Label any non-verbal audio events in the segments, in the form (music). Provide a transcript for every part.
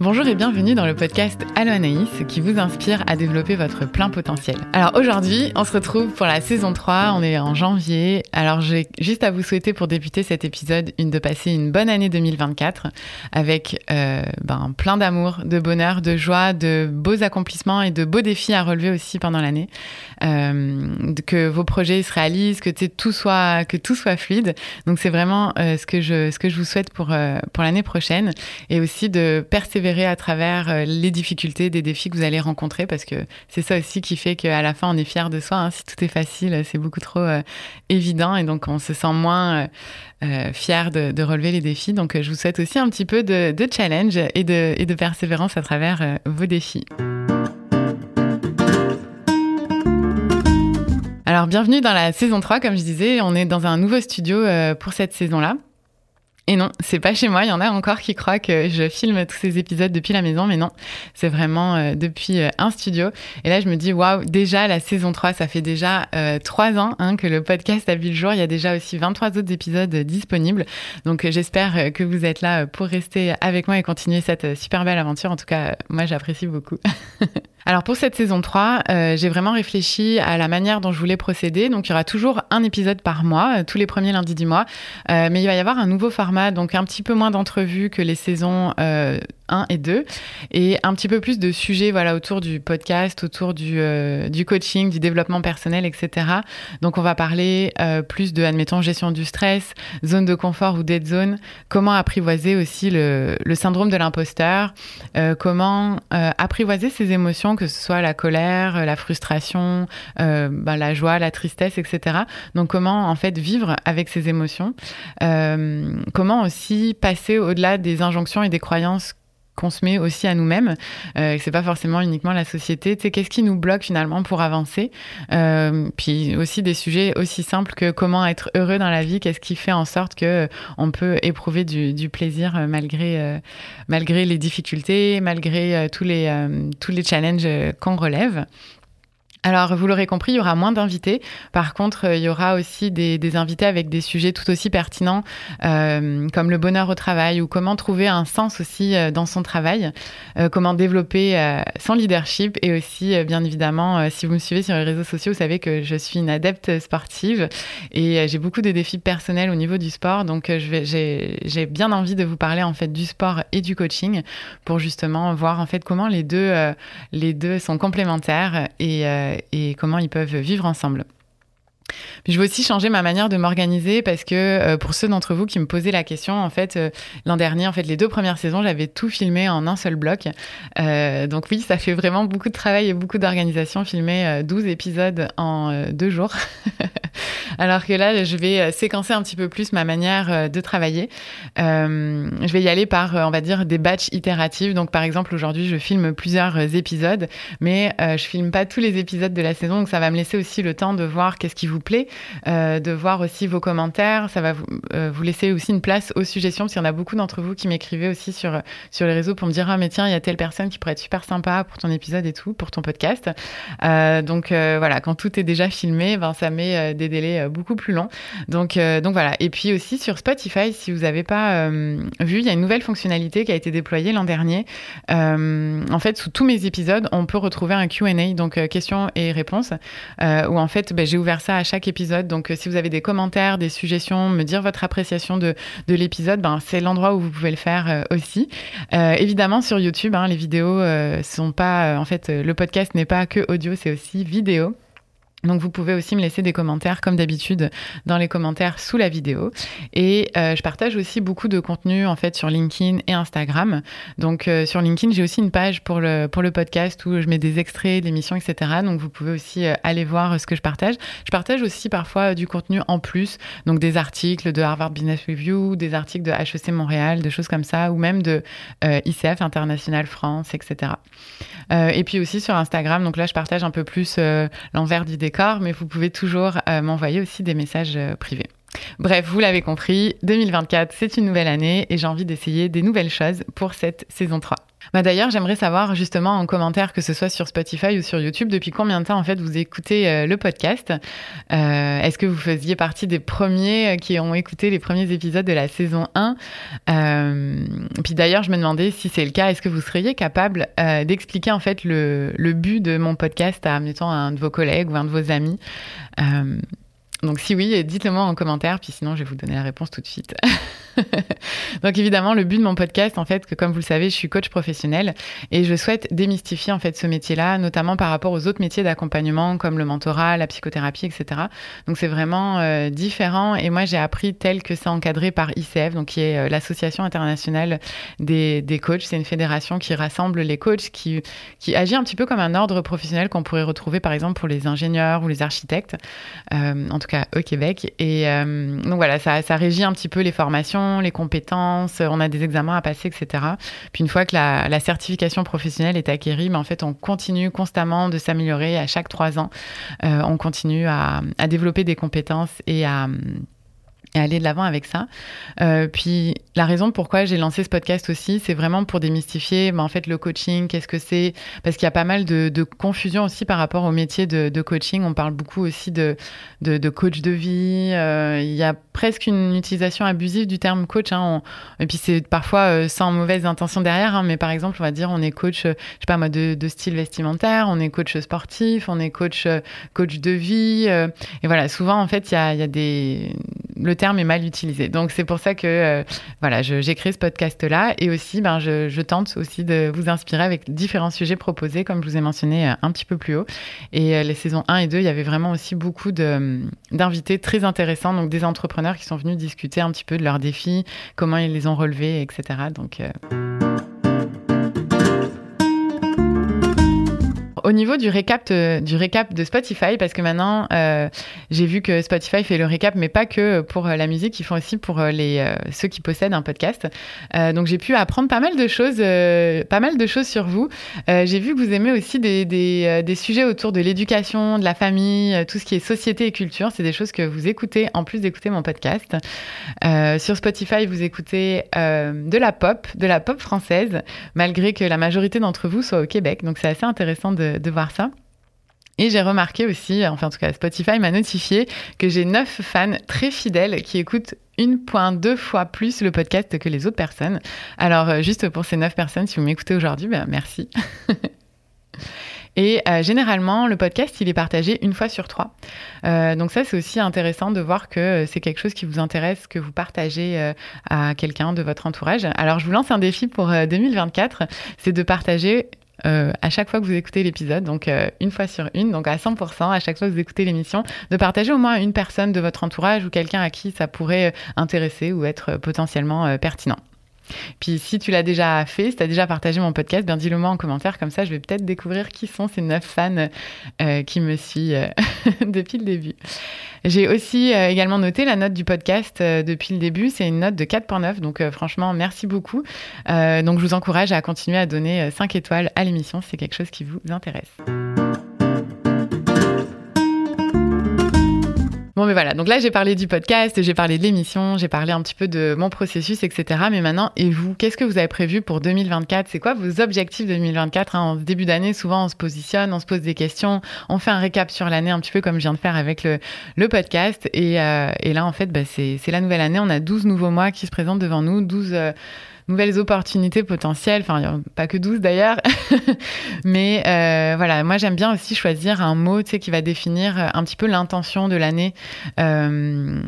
Bonjour et bienvenue dans le podcast Allo Anaïs qui vous inspire à développer votre plein potentiel. Alors aujourd'hui, on se retrouve pour la saison 3, on est en janvier. Alors j'ai juste à vous souhaiter pour débuter cet épisode une de passer une bonne année 2024 avec euh, ben, plein d'amour, de bonheur, de joie, de beaux accomplissements et de beaux défis à relever aussi pendant l'année. Euh, que vos projets se réalisent, que tout soit que tout soit fluide. Donc c'est vraiment euh, ce que je ce que je vous souhaite pour pour l'année prochaine et aussi de persévérer à travers euh, les difficultés, des défis que vous allez rencontrer, parce que c'est ça aussi qui fait qu'à la fin, on est fier de soi. Hein. Si tout est facile, c'est beaucoup trop euh, évident, et donc on se sent moins euh, fier de, relever les défis. Donc je vous souhaite aussi un petit peu de, challenge et de, persévérance à travers vos défis. Alors bienvenue dans la saison 3, comme je disais, on est dans un nouveau studio pour cette saison-là. Et non, c'est pas chez moi. Il y en a encore qui croient que je filme tous ces épisodes depuis la maison, mais non, c'est vraiment euh, depuis euh, un studio. Et là, je me dis, waouh, déjà la saison 3, ça fait déjà euh, trois ans hein, que le podcast a vu le jour. Il y a déjà aussi 23 autres épisodes disponibles. Donc, j'espère que vous êtes là pour rester avec moi et continuer cette super belle aventure. En tout cas, moi, j'apprécie beaucoup. (laughs) Alors pour cette saison 3, euh, j'ai vraiment réfléchi à la manière dont je voulais procéder. Donc il y aura toujours un épisode par mois, euh, tous les premiers lundis du mois. Euh, mais il va y avoir un nouveau format, donc un petit peu moins d'entrevues que les saisons 1 et 2, et un petit peu plus de sujets voilà, autour du podcast, autour du, euh, du coaching, du développement personnel, etc. Donc on va parler euh, plus de, admettons, gestion du stress, zone de confort ou dead zone, comment apprivoiser aussi le, le syndrome de l'imposteur, euh, comment apprivoiser ses émotions, que ce soit la colère, la frustration, bah, la joie, la tristesse, etc. Donc comment en fait vivre avec ces émotions, comment aussi passer au-delà des injonctions et des croyances qu'on se met aussi à nous-mêmes. Euh, c'est pas forcément uniquement la société. Tu sais, qu'est-ce qui nous bloque finalement pour avancer? Euh, Puis aussi des sujets aussi simples que comment être heureux dans la vie. Qu'est-ce qui fait en sorte que euh, on peut éprouver du, plaisir euh, malgré malgré les difficultés, malgré tous les tous les challenges qu'on relève? Alors, vous l'aurez compris, il y aura moins d'invités. Par contre, euh, il y aura aussi des, invités avec des sujets tout aussi pertinents, euh, comme le bonheur au travail ou comment trouver un sens aussi euh, dans son travail, comment développer son leadership et aussi, bien évidemment, si vous me suivez sur les réseaux sociaux, vous savez que je suis une adepte sportive et j'ai beaucoup de défis personnels au niveau du sport. Donc, j'ai bien envie de vous parler en fait du sport et du coaching pour justement voir en fait comment les deux, les deux sont complémentaires et et comment ils peuvent vivre ensemble. Puis je veux aussi changer ma manière de m'organiser parce que euh, pour ceux d'entre vous qui me posaient la question, en fait, euh, l'an dernier, en fait, les deux premières saisons, j'avais tout filmé en un seul bloc. Euh, donc oui, ça fait vraiment beaucoup de travail et beaucoup d'organisation, filmer 12 épisodes en deux jours. (laughs) Alors que là, je vais séquencer un petit peu plus ma manière de travailler. je vais y aller par, on va dire, des batchs itératifs. Donc par exemple, aujourd'hui, je filme plusieurs épisodes, mais je filme pas tous les épisodes de la saison. Donc ça va me laisser aussi le temps de voir qu'est-ce qui vous plaît, euh, de voir aussi vos commentaires. Ça va vous, euh, vous, laisser aussi une place aux suggestions, parce qu'il y en a beaucoup d'entre vous qui m'écrivaient aussi sur, sur les réseaux pour me dire Ah, mais tiens, il y a telle personne qui pourrait être super sympa pour ton épisode et tout, pour ton podcast. Euh, donc voilà, quand tout est déjà filmé, ben, ça met des délais beaucoup plus longs. Donc, donc voilà. Et puis aussi sur Spotify, si vous n'avez pas vu, il y a une nouvelle fonctionnalité qui a été déployée l'an dernier. en fait, sous tous mes épisodes, on peut retrouver un QA, donc questions et réponses, où en fait, ben, j'ai ouvert ça à chaque épisode. Donc, euh, si vous avez des commentaires, des suggestions, me dire votre appréciation de, de l'épisode, ben, c'est l'endroit où vous pouvez le faire euh, aussi. Euh, évidemment, sur YouTube, hein, les vidéos sont pas. en fait, le podcast n'est pas que audio, c'est aussi vidéo. Donc vous pouvez aussi me laisser des commentaires comme d'habitude dans les commentaires sous la vidéo. Et euh, je partage aussi beaucoup de contenu en fait sur LinkedIn et Instagram. Donc euh, sur LinkedIn j'ai aussi une page pour le pour le podcast où je mets des extraits d'émissions etc. Donc vous pouvez aussi euh, aller voir ce que je partage. Je partage aussi parfois du contenu en plus, donc des articles de Harvard Business Review, des articles de HEC Montréal, des choses comme ça, ou même de ICF International France, etc. et puis aussi sur Instagram. Donc là je partage un peu plus l'envers d'idées mais vous pouvez toujours euh, m'envoyer aussi des messages euh, privés. Bref, vous l'avez compris, 2024, c'est une nouvelle année et j'ai envie d'essayer des nouvelles choses pour cette saison 3. Bah D'ailleurs, j'aimerais savoir justement en commentaire, que ce soit sur Spotify ou sur YouTube, depuis combien de temps en fait vous écoutez euh, le podcast? Euh, Est-ce que vous faisiez partie des premiers euh, qui ont écouté les premiers épisodes de la saison 1 euh, Puis d'ailleurs, je me demandais si c'est le cas, est-ce que vous seriez capable d'expliquer en fait le, but de mon podcast à, mettons, un de vos collègues ou un de vos amis? Donc si oui, dites-le moi en commentaire, puis sinon je vais vous donner la réponse tout de suite. (laughs) Donc évidemment, le but de mon podcast, en fait, que comme vous le savez, je suis coach professionnel et je souhaite démystifier en fait ce métier-là, notamment par rapport aux autres métiers d'accompagnement comme le mentorat, la psychothérapie, etc. Donc c'est vraiment euh, différent et moi j'ai appris tel que c'est encadré par ICF, donc qui est euh, l'association internationale des, des coachs. C'est une fédération qui rassemble les coachs, qui, qui agit un petit peu comme un ordre professionnel qu'on pourrait retrouver par exemple pour les ingénieurs ou les architectes. Euh, en tout au Québec. Et euh, donc voilà, ça, ça, régit un petit peu les formations, les compétences, on a des examens à passer, etc. Puis une fois que la, certification professionnelle est acquérie, mais en fait, on continue constamment de s'améliorer à chaque trois ans. Euh, on continue à, développer des compétences et à et aller de l'avant avec ça. Euh, puis la raison pourquoi j'ai lancé ce podcast aussi, c'est vraiment pour démystifier ben, en fait le coaching, qu'est-ce que c'est, parce qu'il y a pas mal de, confusion aussi par rapport au métier de, coaching. On parle beaucoup aussi de, coach de vie. Euh, il y a presque une utilisation abusive du terme coach. Hein. Et puis c'est parfois euh, sans mauvaise intention derrière, hein, mais par exemple, on va dire on est coach, je sais pas moi, de, style vestimentaire, on est coach sportif, on est coach coach de vie. Et voilà, souvent en fait, il y a des le terme est mal utilisé. Donc c'est pour ça que euh, voilà, j'ai créé ce podcast-là et aussi ben, je, tente aussi de vous inspirer avec différents sujets proposés, comme je vous ai mentionné euh, un petit peu plus haut. Et euh, les saisons 1 et 2, il y avait vraiment aussi beaucoup d'invités très intéressants, donc des entrepreneurs qui sont venus discuter un petit peu de leurs défis, comment ils les ont relevés, etc. Donc euh Au niveau du récap, du récap de Spotify, parce que maintenant, euh, j'ai vu que Spotify fait le récap, mais pas que pour la musique, ils font aussi pour les, euh, ceux qui possèdent un podcast. Euh, donc, j'ai pu apprendre pas mal de choses, euh, pas mal de choses sur vous. Euh, j'ai vu que vous aimez aussi des, euh, des sujets autour de l'éducation, de la famille, tout ce qui est société et culture. C'est des choses que vous écoutez en plus d'écouter mon podcast. sur Spotify, vous écoutez de la pop, de la pop française, malgré que la majorité d'entre vous soit au Québec. Donc, c'est assez intéressant de de, voir ça. Et j'ai remarqué aussi, enfin en tout cas Spotify m'a notifié que j'ai neuf fans très fidèles qui écoutent 1.2 fois plus le podcast que les autres personnes. Alors juste pour ces neuf personnes, si vous m'écoutez aujourd'hui, ben, merci. (laughs) Et euh, généralement, le podcast, il est partagé une fois sur trois. Euh, donc ça, c'est aussi intéressant de voir que c'est quelque chose qui vous intéresse, que vous partagez euh, à quelqu'un de votre entourage. Alors, je vous lance un défi pour 2024, c'est de partager euh, à chaque fois que vous écoutez l'épisode, donc euh, une fois sur une, donc à 100%, à chaque fois que vous écoutez l'émission, de partager au moins une personne de votre entourage ou quelqu'un à qui ça pourrait intéresser ou être potentiellement euh, pertinent. Puis si tu l'as déjà fait, si tu as déjà partagé mon podcast, bien dis-le moi en commentaire, comme ça je vais peut-être découvrir qui sont ces neuf fans euh, qui me suivent (laughs) depuis le début. J'ai aussi euh, également noté la note du podcast euh, depuis le début, c'est une note de 4.9, donc euh, franchement merci beaucoup. donc je vous encourage à continuer à donner 5 étoiles à l'émission si c'est quelque chose qui vous intéresse. Bon, mais voilà. Donc là, j'ai parlé du podcast, j'ai parlé de l'émission, j'ai parlé un petit peu de mon processus, etc. Mais maintenant, et vous, qu'est-ce que vous avez prévu pour 2024 C'est quoi vos objectifs de 2024 hein? En début d'année, souvent, on se positionne, on se pose des questions, on fait un récap sur l'année, un petit peu comme je viens de faire avec le, podcast. Et, euh, et, là, en fait, bah, c'est la nouvelle année. On a 12 nouveaux mois qui se présentent devant nous, 12... Euh, nouvelles opportunités potentielles. Enfin, pas que 12 d'ailleurs. (laughs) Mais euh, voilà, moi j'aime bien aussi choisir un mot qui va définir un petit peu l'intention de l'année. Euh,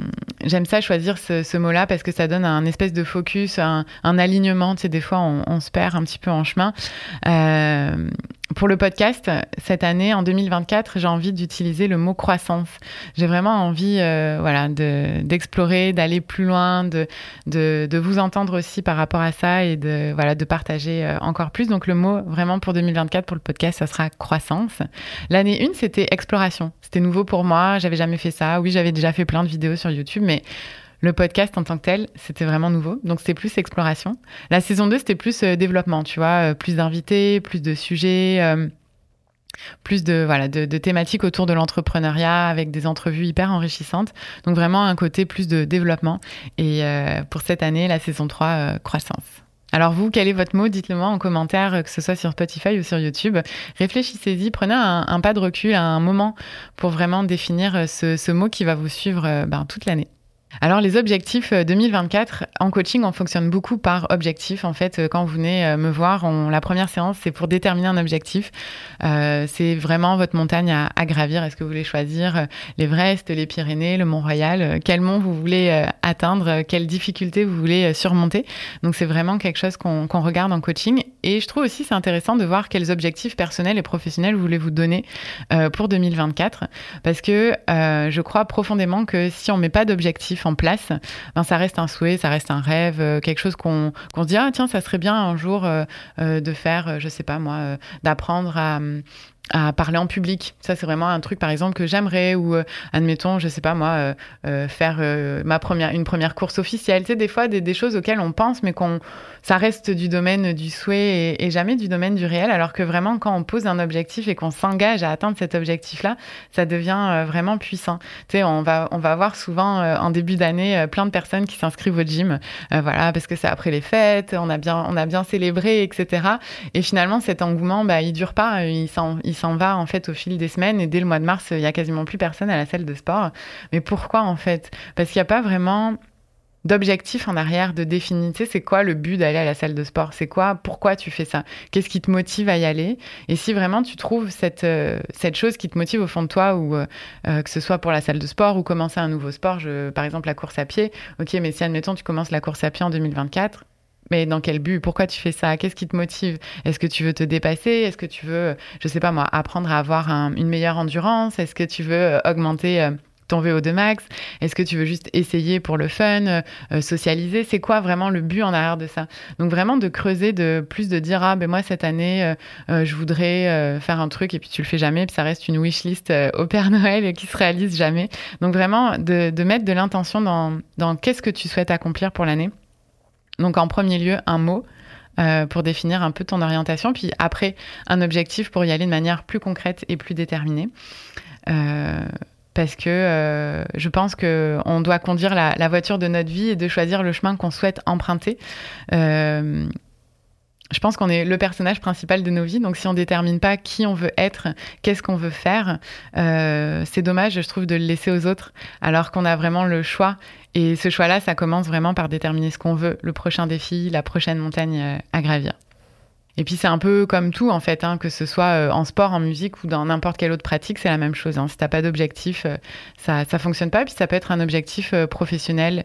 j'aime ça choisir ce, mot-là parce que ça donne un espèce de focus, un, alignement. Tu sais, des fois on, se perd un petit peu en chemin. Euh, pour le podcast, cette année, en 2024, j'ai envie d'utiliser le mot croissance. J'ai vraiment envie euh, voilà, d'explorer, de, d'aller plus loin, de, de, de, vous entendre aussi par rapport à ça et de, voilà, de partager euh, encore plus. Donc le mot vraiment pour 2024, pour le podcast, ça sera croissance. L'année 1, c'était exploration. C'était nouveau pour moi, j'avais jamais fait ça. Oui, j'avais déjà fait plein de vidéos sur YouTube, mais le podcast en tant que tel, c'était vraiment nouveau. Donc, c'était plus exploration. La saison 2, c'était plus euh, développement, tu vois, euh, plus d'invités, plus de sujets, euh, plus de, voilà, de, thématiques autour de l'entrepreneuriat avec des entrevues hyper enrichissantes. Donc, vraiment un côté plus de développement. Et pour cette année, la saison 3, croissance. Alors vous, quel est votre mot? Dites-le moi en commentaire, que ce soit sur Spotify ou sur YouTube. Réfléchissez-y, prenez un, pas de recul, un moment pour vraiment définir ce, mot qui va vous suivre ben, toute l'année. Alors les objectifs 2024 euh, en coaching, on fonctionne beaucoup par objectif. En fait, euh, quand vous venez euh, me voir, la première séance, c'est pour déterminer un objectif. c'est vraiment votre montagne à, gravir. Est-ce que vous voulez choisir l'Everest, les Pyrénées, le Mont-Royal Quel mont vous voulez atteindre Quelles difficultés vous voulez surmonter? Donc c'est vraiment quelque chose qu'on regarde en coaching. Et je trouve aussi c'est intéressant de voir quels objectifs personnels et professionnels vous voulez vous donner pour 2024. Parce que je crois profondément que si on met pas en place, ben, ça reste un souhait, ça reste un rêve, euh, quelque chose qu'on se dit, ah tiens, ça serait bien un jour euh, euh, de faire, je sais pas moi, d'apprendre à à parler en public. Ça, c'est vraiment un truc, par exemple, que j'aimerais, ou admettons, je sais pas moi, faire ma première, une première course officielle. Tu sais, des fois, des, choses auxquelles on pense, mais qu'on, ça reste du domaine du souhait et, jamais du domaine du réel. Alors que vraiment, quand on pose un objectif et qu'on s'engage à atteindre cet objectif-là, ça devient vraiment puissant. Tu sais, on va, on va voir souvent en début d'année plein de personnes qui s'inscrivent au gym, voilà, parce que c'est après les fêtes, on a bien, on a bien célébré, etc. Et finalement, cet engouement, bah, il dure pas, il s'en, s'en va en fait au fil des semaines et dès le mois de mars, il y a quasiment plus personne à la salle de sport. Mais pourquoi en fait? Parce qu'il n'y a pas vraiment d'objectif en arrière, de définir, c'est quoi le but d'aller à la salle de sport? C'est quoi? Pourquoi tu fais ça? Qu'est-ce qui te motive à y aller? Et si vraiment tu trouves cette, euh, cette chose qui te motive au fond de toi, ou euh, euh, que ce soit pour la salle de sport ou commencer un nouveau sport, par exemple la course à pied, ok, mais si admettons tu commences la course à pied en 2024, mais dans quel but? Pourquoi tu fais ça? Qu'est-ce qui te motive? Est-ce que tu veux te dépasser? Est-ce que tu veux, je sais pas moi, apprendre à avoir une meilleure endurance? Est-ce que tu veux euh, augmenter euh, ton VO2 max? Est-ce que tu veux juste essayer pour le fun, euh, socialiser? C'est quoi vraiment le but en arrière de ça? Donc vraiment de creuser, de plus de dire ah ben moi cette année je voudrais faire un truc et puis tu le fais jamais puis ça reste une wish list au Père Noël et qui se réalise jamais. Donc vraiment de, de mettre de l'intention dans, dans qu'est-ce que tu souhaites accomplir pour l'année donc en premier lieu, un mot euh, pour définir un peu ton orientation, puis après, un objectif pour y aller de manière plus concrète et plus déterminée. Euh, parce que euh, je pense qu'on doit conduire la, voiture de notre vie et de choisir le chemin qu'on souhaite emprunter. Je pense qu'on est le personnage principal de nos vies, donc si on ne détermine pas qui on veut être, qu'est-ce qu'on veut faire, c'est dommage, je trouve, de le laisser aux autres, alors qu'on a vraiment le choix et ce choix-là, ça commence vraiment par déterminer ce qu'on veut, le prochain défi, la prochaine montagne euh, à gravir. Et puis c'est un peu comme tout en fait, hein, que ce soit euh, en sport, en musique ou dans n'importe quelle autre pratique, c'est la même chose. Hein. Si t'as pas d'objectif, euh, ça ça fonctionne pas. Puis ça peut être un objectif professionnel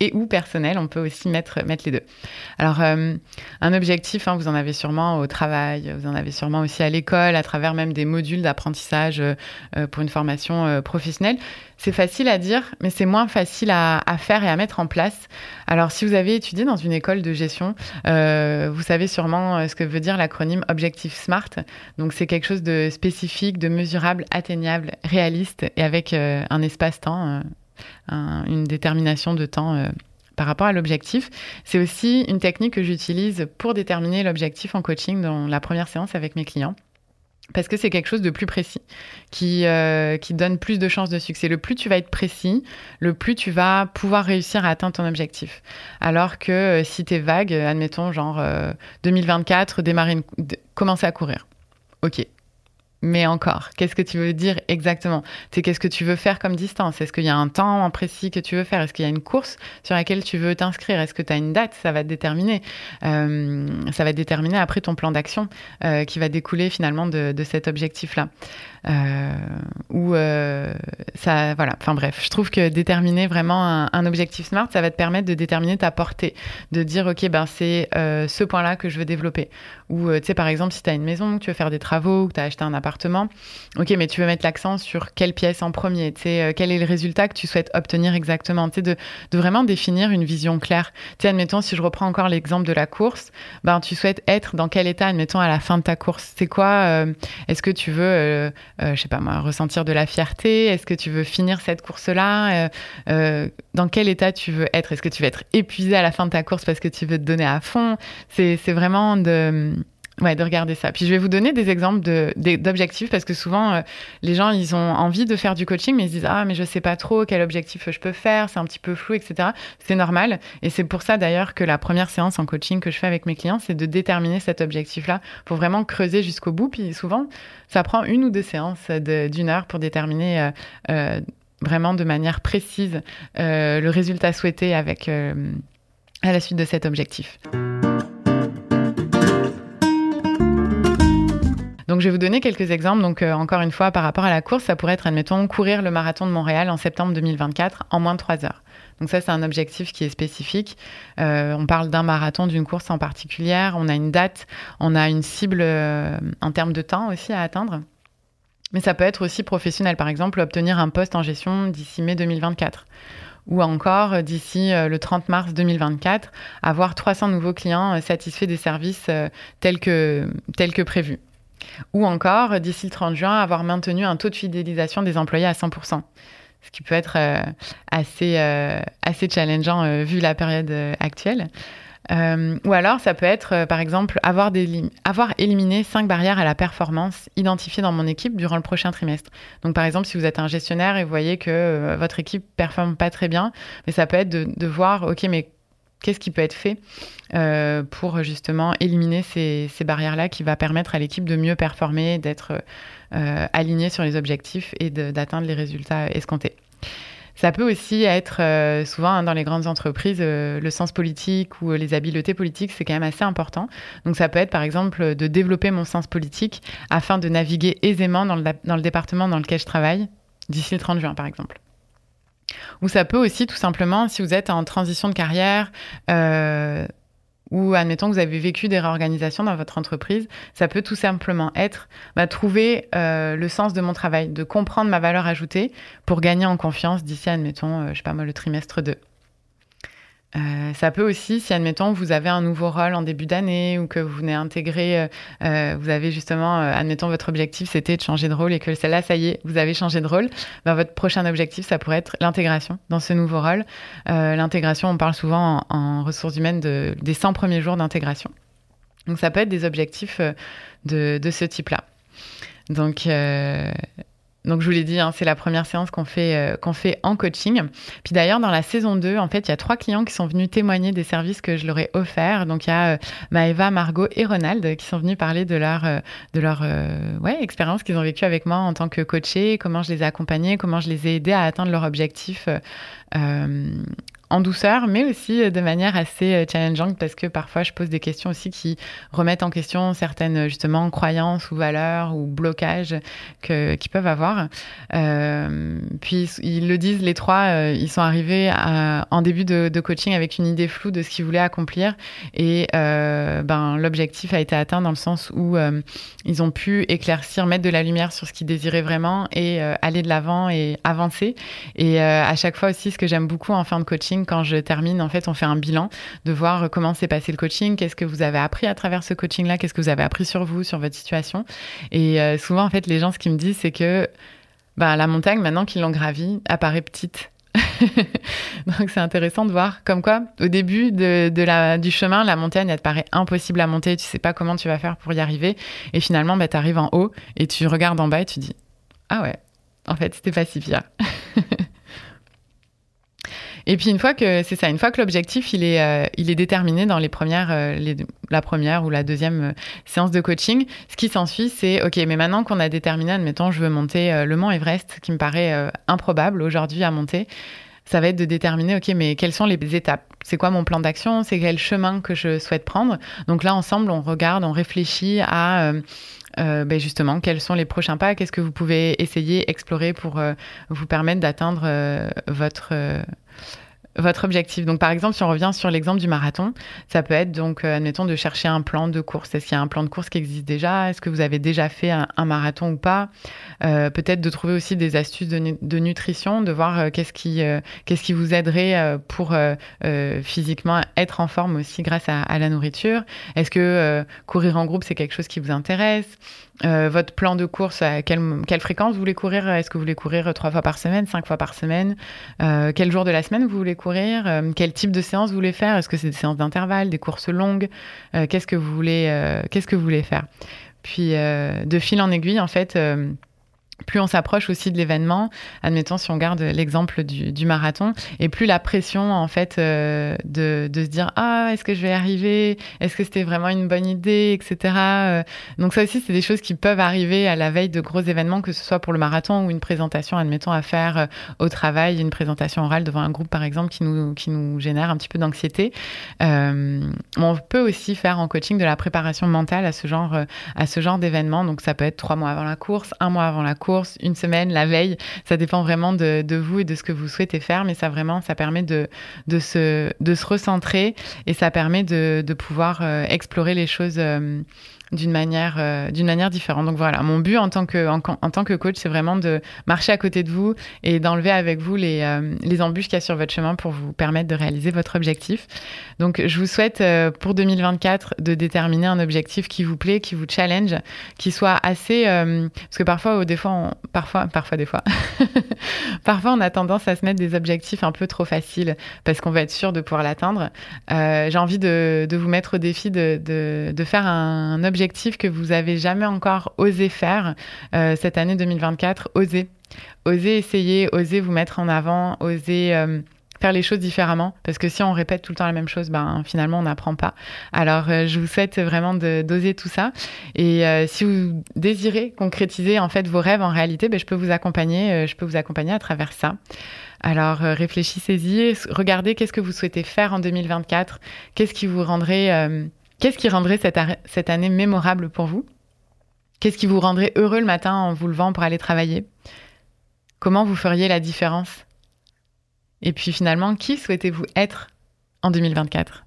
et ou personnel, on peut aussi mettre, mettre les deux. Alors, un objectif, hein, vous en avez sûrement au travail, vous en avez sûrement aussi à l'école, à travers même des modules d'apprentissage pour une formation professionnelle. C'est facile à dire, mais c'est moins facile à, faire et à mettre en place. Alors, si vous avez étudié dans une école de gestion, euh, vous savez sûrement euh, ce que veut dire l'acronyme Objectif SMART. Donc, c'est quelque chose de spécifique, de mesurable, atteignable, réaliste et avec euh, un espace-temps, une détermination de temps par rapport à l'objectif. C'est aussi une technique que j'utilise pour déterminer l'objectif en coaching dans la première séance avec mes clients parce que c'est quelque chose de plus précis, qui, euh, qui donne plus de chances de succès. Le plus tu vas être précis, le plus tu vas pouvoir réussir à atteindre ton objectif. Alors que euh, si tu es vague, admettons genre 2024, euh, démarrer commencer à courir. Ok, mais encore, qu'est-ce que tu veux dire exactement? C'est qu'est-ce que tu veux faire comme distance? Est-ce qu'il y a un temps précis que tu veux faire? Est-ce qu'il y a une course sur laquelle tu veux t'inscrire? Est-ce que tu as une date? Ça va te déterminer. Euh, ça va déterminer après ton plan d'action euh, qui va découler finalement de, cet objectif-là. Euh, ou ça, voilà. Enfin bref, je trouve que déterminer vraiment un, objectif smart, ça va te permettre de déterminer ta portée, de dire ok ben c'est ce point-là que je veux développer. Ou tu sais par exemple si tu as une maison, que tu veux faire des travaux, que tu as acheté un appartement Ok, mais tu veux mettre l'accent sur quelle pièce en premier euh, quel est le résultat que tu souhaites obtenir exactement sais, de, vraiment définir une vision claire. Tu sais, admettons, si je reprends encore l'exemple de la course, ben, tu souhaites être dans quel état, admettons, à la fin de ta course? C'est quoi euh, Est-ce que tu veux, euh, je sais pas moi, ressentir de la fierté? Est-ce que tu veux finir cette course-là? Dans quel état tu veux être? Est-ce que tu veux être épuisé à la fin de ta course parce que tu veux te donner à fond? C'est vraiment de Ouais, de regarder ça. Puis je vais vous donner des exemples d'objectifs parce que souvent euh, les gens ils ont envie de faire du coaching mais ils se disent ah mais je sais pas trop quel objectif je peux faire, c'est un petit peu flou etc. C'est normal et c'est pour ça d'ailleurs que la première séance en coaching que je fais avec mes clients c'est de déterminer cet objectif là pour vraiment creuser jusqu'au bout. Puis souvent ça prend une ou deux séances d'une heure pour déterminer euh, euh, vraiment de manière précise le résultat souhaité avec à la suite de cet objectif. Donc, je vais vous donner quelques exemples. Donc, euh, encore une fois, par rapport à la course, ça pourrait être, admettons, courir le marathon de Montréal en septembre 2024 en moins de 3 heures. Donc ça, c'est un objectif qui est spécifique. Euh, on parle d'un marathon, d'une course en particulier. On a une date, on a une cible euh, en termes de temps aussi à atteindre. Mais ça peut être aussi professionnel. Par exemple, obtenir un poste en gestion d'ici mai 2024 ou encore d'ici le 30 mars 2024, avoir 300 nouveaux clients satisfaits des services tels que, tels que prévus. Ou encore, d'ici le 30 juin, avoir maintenu un taux de fidélisation des employés à 100%. Ce qui peut être euh, assez, euh, assez challengeant euh, vu la période actuelle. ou alors, ça peut être, par exemple, avoir, éliminé cinq barrières à la performance identifiées dans mon équipe durant le prochain trimestre. Donc, par exemple, si vous êtes un gestionnaire et vous voyez que votre équipe performe pas très bien, mais ça peut être de voir, OK, mais qu'est-ce qui peut être fait euh, pour justement éliminer ces, barrières-là qui va permettre à l'équipe de mieux performer, d'être euh, alignée sur les objectifs et d'atteindre les résultats escomptés. Ça peut aussi être euh, souvent hein, dans les grandes entreprises, le sens politique ou les habiletés politiques, c'est quand même assez important. Donc ça peut être par exemple de développer mon sens politique afin de naviguer aisément dans le, dans le département dans lequel je travaille d'ici le 30 juin par exemple. Ou ça peut aussi tout simplement, si vous êtes en transition de carrière, euh, ou admettons que vous avez vécu des réorganisations dans votre entreprise, ça peut tout simplement être bah, trouver euh, le sens de mon travail, de comprendre ma valeur ajoutée pour gagner en confiance d'ici, admettons, euh, je sais pas moi, le trimestre 2. Euh, ça peut aussi, si admettons vous avez un nouveau rôle en début d'année ou que vous venez intégrer, euh, euh, vous avez justement, admettons votre objectif c'était de changer de rôle et que celle-là, ça y est, vous avez changé de rôle, ben, votre prochain objectif, ça pourrait être l'intégration dans ce nouveau rôle. l'intégration, on parle souvent en, ressources humaines de, des 100 premiers jours d'intégration. Donc ça peut être des objectifs de, de ce type-là. Donc donc je vous l'ai dit, hein, c'est la première séance qu'on fait, euh, qu'on fait en coaching. Puis d'ailleurs, dans la saison 2, en fait, il y a trois clients qui sont venus témoigner des services que je leur ai offerts. Donc il y a euh, Maëva, Margot et Ronald qui sont venus parler de leur, euh, de leur ouais, expérience qu'ils ont vécue avec moi en tant que coaché, comment je les ai accompagnés, comment je les ai aidés à atteindre leur objectif en douceur, mais aussi euh, de manière assez euh, challengeante parce que parfois je pose des questions aussi qui remettent en question certaines justement croyances ou valeurs ou blocages que, qu'ils peuvent avoir. Euh, puis ils le disent les trois, euh, ils sont arrivés en début de, coaching avec une idée floue de ce qu'ils voulaient accomplir et euh, ben l'objectif a été atteint dans le sens où ils ont pu éclaircir, mettre de la lumière sur ce qu'ils désiraient vraiment et aller de l'avant et avancer. Et à chaque fois aussi, ce que j'aime beaucoup en fin de coaching quand je termine, en fait, on fait un bilan de voir comment s'est passé le coaching, qu'est-ce que vous avez appris à travers ce coaching-là, qu'est-ce que vous avez appris sur vous, sur votre situation. Et euh, souvent, en fait, les gens, ce qu'ils me disent, c'est que bah, la montagne, maintenant qu'ils l'ont gravie, apparaît petite. (laughs) Donc c'est intéressant de voir comme quoi au début du chemin, la montagne, elle te paraît impossible à monter, tu sais pas comment tu vas faire pour y arriver. Et finalement, bah, tu arrives en haut et tu regardes en bas et tu dis, ah ouais, en fait, c'était pas si pire. (laughs) Et puis une fois que c'est ça, une fois que l'objectif il est euh, il est déterminé dans les premières euh, la première ou la deuxième euh, séance de coaching, ce qui s'ensuit c'est ok, mais maintenant qu'on a déterminé, admettons, je veux monter le mont Everest, qui me paraît improbable aujourd'hui à monter. Ça va être de déterminer, ok, mais quelles sont les étapes? C'est quoi mon plan d'action? C'est quel chemin que je souhaite prendre? Donc là, ensemble, on regarde, on réfléchit à euh, ben justement, quels sont les prochains pas? Qu'est-ce que vous pouvez essayer, explorer pour vous permettre d'atteindre votre votre objectif. Donc, par exemple, si on revient sur l'exemple du marathon, ça peut être donc, euh, admettons, de chercher un plan de course. Est-ce qu'il y a un plan de course qui existe déjà? Est-ce que vous avez déjà fait un, marathon ou pas? Euh, Peut-être de trouver aussi des astuces de, nutrition, de voir euh, qu'est-ce qui, qu'est-ce qui vous aiderait pour physiquement être en forme aussi grâce à, à la nourriture? Est-ce que courir en groupe, c'est quelque chose qui vous intéresse? Euh, votre plan de course, à quelle, quelle, fréquence vous voulez courir? Est-ce que vous voulez courir trois fois par semaine, cinq fois par semaine? Euh, Quel jour de la semaine vous voulez courir, quel type de séance vous voulez faire, est-ce que c'est des séances d'intervalle, des courses longues, qu'est-ce que vous voulez faire? Puis de fil en aiguille, en fait plus on s'approche aussi de l'événement, admettons si on garde l'exemple du, marathon, et plus la pression en fait euh, de, se dire ah est-ce que je vais arriver, est-ce que c'était vraiment une bonne idée, etc. Euh. donc ça aussi c'est des choses qui peuvent arriver à la veille de gros événements, que ce soit pour le marathon ou une présentation, admettons à faire euh, au travail, une présentation orale devant un groupe par exemple qui nous qui nous génère un petit peu d'anxiété. on peut aussi faire en coaching de la préparation mentale à ce genre à ce genre d'événement, donc ça peut être trois mois avant la course, un mois avant la course une semaine, la veille. Ça dépend vraiment de, vous et de ce que vous souhaitez faire, mais ça vraiment, ça permet de, se, recentrer et ça permet de, de pouvoir euh, explorer les choses euh, d'une manière, euh, manière différente. Donc voilà, mon but en tant que, en, tant que coach, c'est vraiment de marcher à côté de vous et d'enlever avec vous les, euh, les embûches qu'il y a sur votre chemin pour vous permettre de réaliser votre objectif. Donc je vous souhaite euh, pour 2024 de déterminer un objectif qui vous plaît, qui vous challenge, qui soit assez... parce que parfois, des fois, parfois, parfois, des fois, (laughs) parfois on a tendance à se mettre des objectifs un peu trop faciles parce qu'on va être sûr de pouvoir l'atteindre. J'ai envie de, de, vous mettre au défi de, de, de faire un objectif objectif que vous avez jamais encore osé faire euh, cette année 2024, osez. Osez essayer, osez vous mettre en avant, osez euh, faire les choses différemment. Parce que si on répète tout le temps la même chose, ben, finalement, on n'apprend pas. Alors, euh, je vous souhaite vraiment d'oser tout ça. Et si vous désirez concrétiser en fait vos rêves en réalité, ben, je peux vous accompagner. je peux vous accompagner à travers ça. Alors réfléchissez-y, regardez qu'est-ce que vous souhaitez faire en 2024, qu'est-ce qui vous rendrait Qu'est-ce qui rendrait cette, année mémorable pour vous? Qu'est-ce qui vous rendrait heureux le matin en vous levant pour aller travailler? Comment vous feriez la différence? Et puis finalement, qui souhaitez-vous être en 2024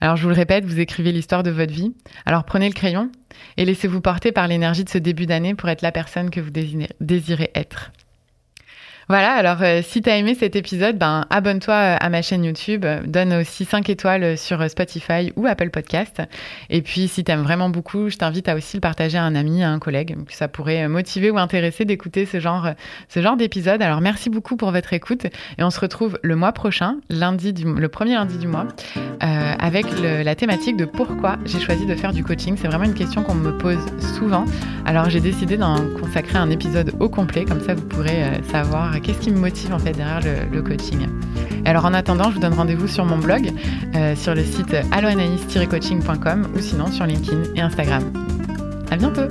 Alors je vous le répète, vous écrivez l'histoire de votre vie. Alors prenez le crayon et laissez-vous porter par l'énergie de ce début d'année pour être la personne que vous désirez être. Voilà, alors euh, si tu as aimé cet épisode, ben, abonne-toi euh, à ma chaîne YouTube, donne aussi 5 étoiles sur Spotify ou Apple Podcast. Et puis si tu aimes vraiment beaucoup, je t'invite à aussi le partager à un ami, à un collègue, que ça pourrait motiver ou intéresser d'écouter ce genre, ce d'épisode. Alors merci beaucoup pour votre écoute et on se retrouve le mois prochain, le premier lundi du mois, euh, avec la thématique de pourquoi j'ai choisi de faire du coaching. C'est vraiment une question qu'on me pose souvent. Alors j'ai décidé d'en consacrer un épisode au complet, comme ça vous pourrez savoir qu'est-ce qui me motive en fait derrière le, coaching? alors en attendant, je vous donne rendez-vous sur mon blog, euh, sur le site alloanaïs-coaching.com ou sinon sur LinkedIn et Instagram. À bientôt!